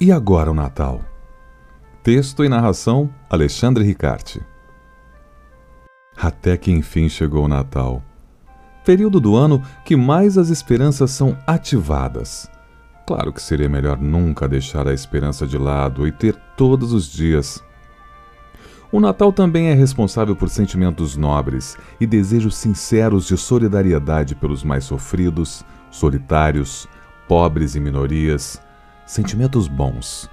E agora o Natal? Texto e narração: Alexandre Ricarte. Até que enfim chegou o Natal. Período do ano que mais as esperanças são ativadas. Claro que seria melhor nunca deixar a esperança de lado e ter todos os dias. O Natal também é responsável por sentimentos nobres e desejos sinceros de solidariedade pelos mais sofridos, solitários, pobres e minorias, sentimentos bons.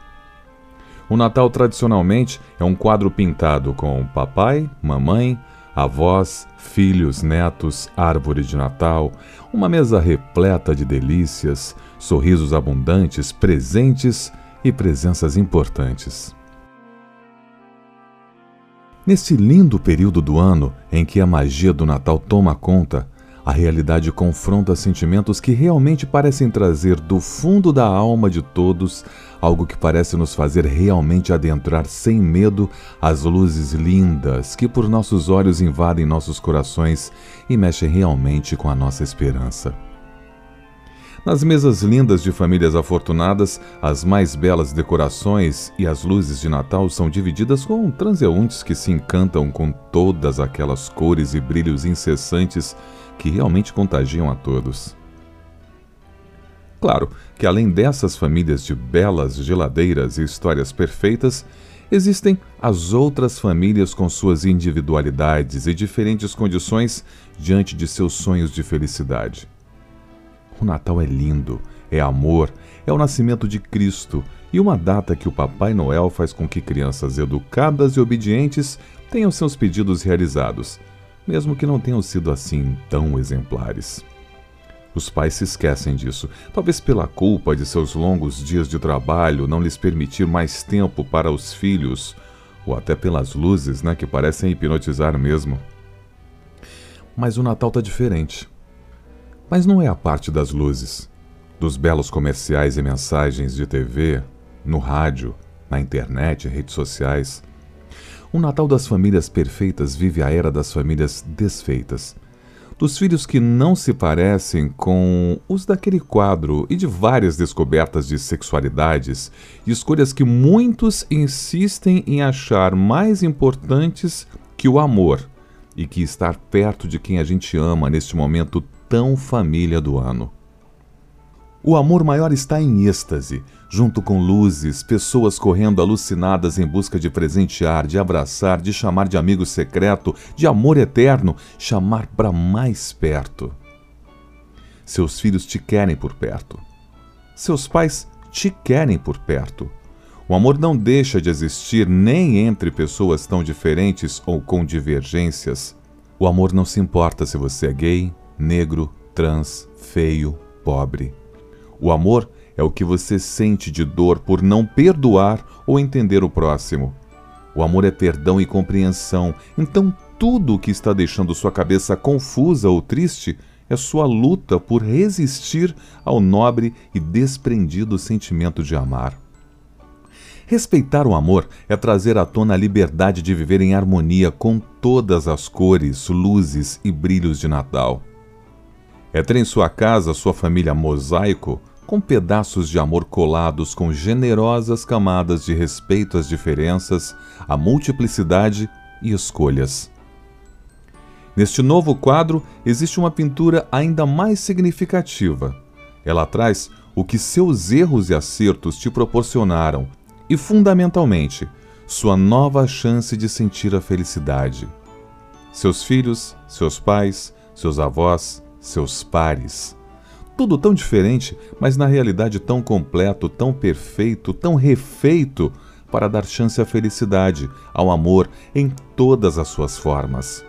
O Natal tradicionalmente é um quadro pintado com papai, mamãe, avós, filhos, netos, árvore de Natal, uma mesa repleta de delícias, sorrisos abundantes, presentes e presenças importantes. Nesse lindo período do ano em que a magia do Natal toma conta, a realidade confronta sentimentos que realmente parecem trazer do fundo da alma de todos algo que parece nos fazer realmente adentrar sem medo as luzes lindas que por nossos olhos invadem nossos corações e mexem realmente com a nossa esperança. Nas mesas lindas de famílias afortunadas, as mais belas decorações e as luzes de Natal são divididas com transeuntes que se encantam com todas aquelas cores e brilhos incessantes que realmente contagiam a todos. Claro que, além dessas famílias de belas geladeiras e histórias perfeitas, existem as outras famílias com suas individualidades e diferentes condições diante de seus sonhos de felicidade. O Natal é lindo, é amor, é o nascimento de Cristo e uma data que o Papai Noel faz com que crianças educadas e obedientes tenham seus pedidos realizados, mesmo que não tenham sido assim tão exemplares. Os pais se esquecem disso, talvez pela culpa de seus longos dias de trabalho não lhes permitir mais tempo para os filhos, ou até pelas luzes, né, que parecem hipnotizar mesmo. Mas o Natal tá diferente. Mas não é a parte das luzes, dos belos comerciais e mensagens de TV, no rádio, na internet, redes sociais. O Natal das famílias perfeitas vive a era das famílias desfeitas dos filhos que não se parecem com os daquele quadro e de várias descobertas de sexualidades e escolhas que muitos insistem em achar mais importantes que o amor e que estar perto de quem a gente ama neste momento tão família do ano. O amor maior está em êxtase, junto com luzes, pessoas correndo alucinadas em busca de presentear, de abraçar, de chamar de amigo secreto, de amor eterno, chamar para mais perto. Seus filhos te querem por perto. Seus pais te querem por perto. O amor não deixa de existir nem entre pessoas tão diferentes ou com divergências. O amor não se importa se você é gay, negro, trans, feio, pobre o amor é o que você sente de dor por não perdoar ou entender o próximo. O amor é perdão e compreensão. Então, tudo o que está deixando sua cabeça confusa ou triste é sua luta por resistir ao nobre e desprendido sentimento de amar. Respeitar o amor é trazer à tona a liberdade de viver em harmonia com todas as cores, luzes e brilhos de Natal. É ter em sua casa sua família mosaico com pedaços de amor colados com generosas camadas de respeito às diferenças, à multiplicidade e escolhas. Neste novo quadro existe uma pintura ainda mais significativa. Ela traz o que seus erros e acertos te proporcionaram e, fundamentalmente, sua nova chance de sentir a felicidade. Seus filhos, seus pais, seus avós, seus pares tudo tão diferente, mas na realidade tão completo, tão perfeito, tão refeito para dar chance à felicidade, ao amor em todas as suas formas.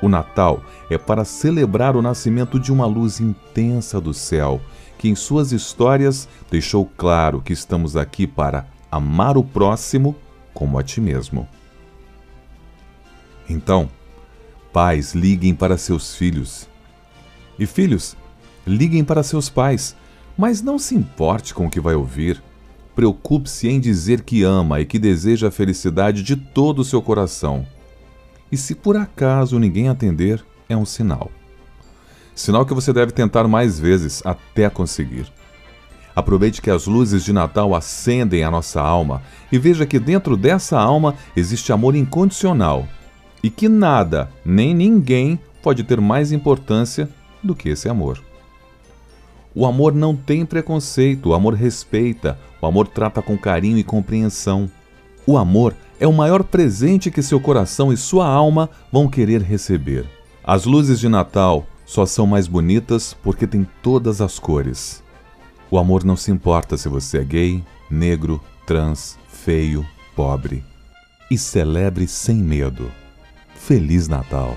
O Natal é para celebrar o nascimento de uma luz intensa do céu, que em suas histórias deixou claro que estamos aqui para amar o próximo como a ti mesmo. Então, pais liguem para seus filhos. E filhos, Liguem para seus pais, mas não se importe com o que vai ouvir. Preocupe-se em dizer que ama e que deseja a felicidade de todo o seu coração. E se por acaso ninguém atender, é um sinal. Sinal que você deve tentar mais vezes até conseguir. Aproveite que as luzes de Natal acendem a nossa alma e veja que dentro dessa alma existe amor incondicional e que nada, nem ninguém, pode ter mais importância do que esse amor. O amor não tem preconceito, o amor respeita, o amor trata com carinho e compreensão. O amor é o maior presente que seu coração e sua alma vão querer receber. As luzes de Natal só são mais bonitas porque têm todas as cores. O amor não se importa se você é gay, negro, trans, feio, pobre. E celebre sem medo. Feliz Natal!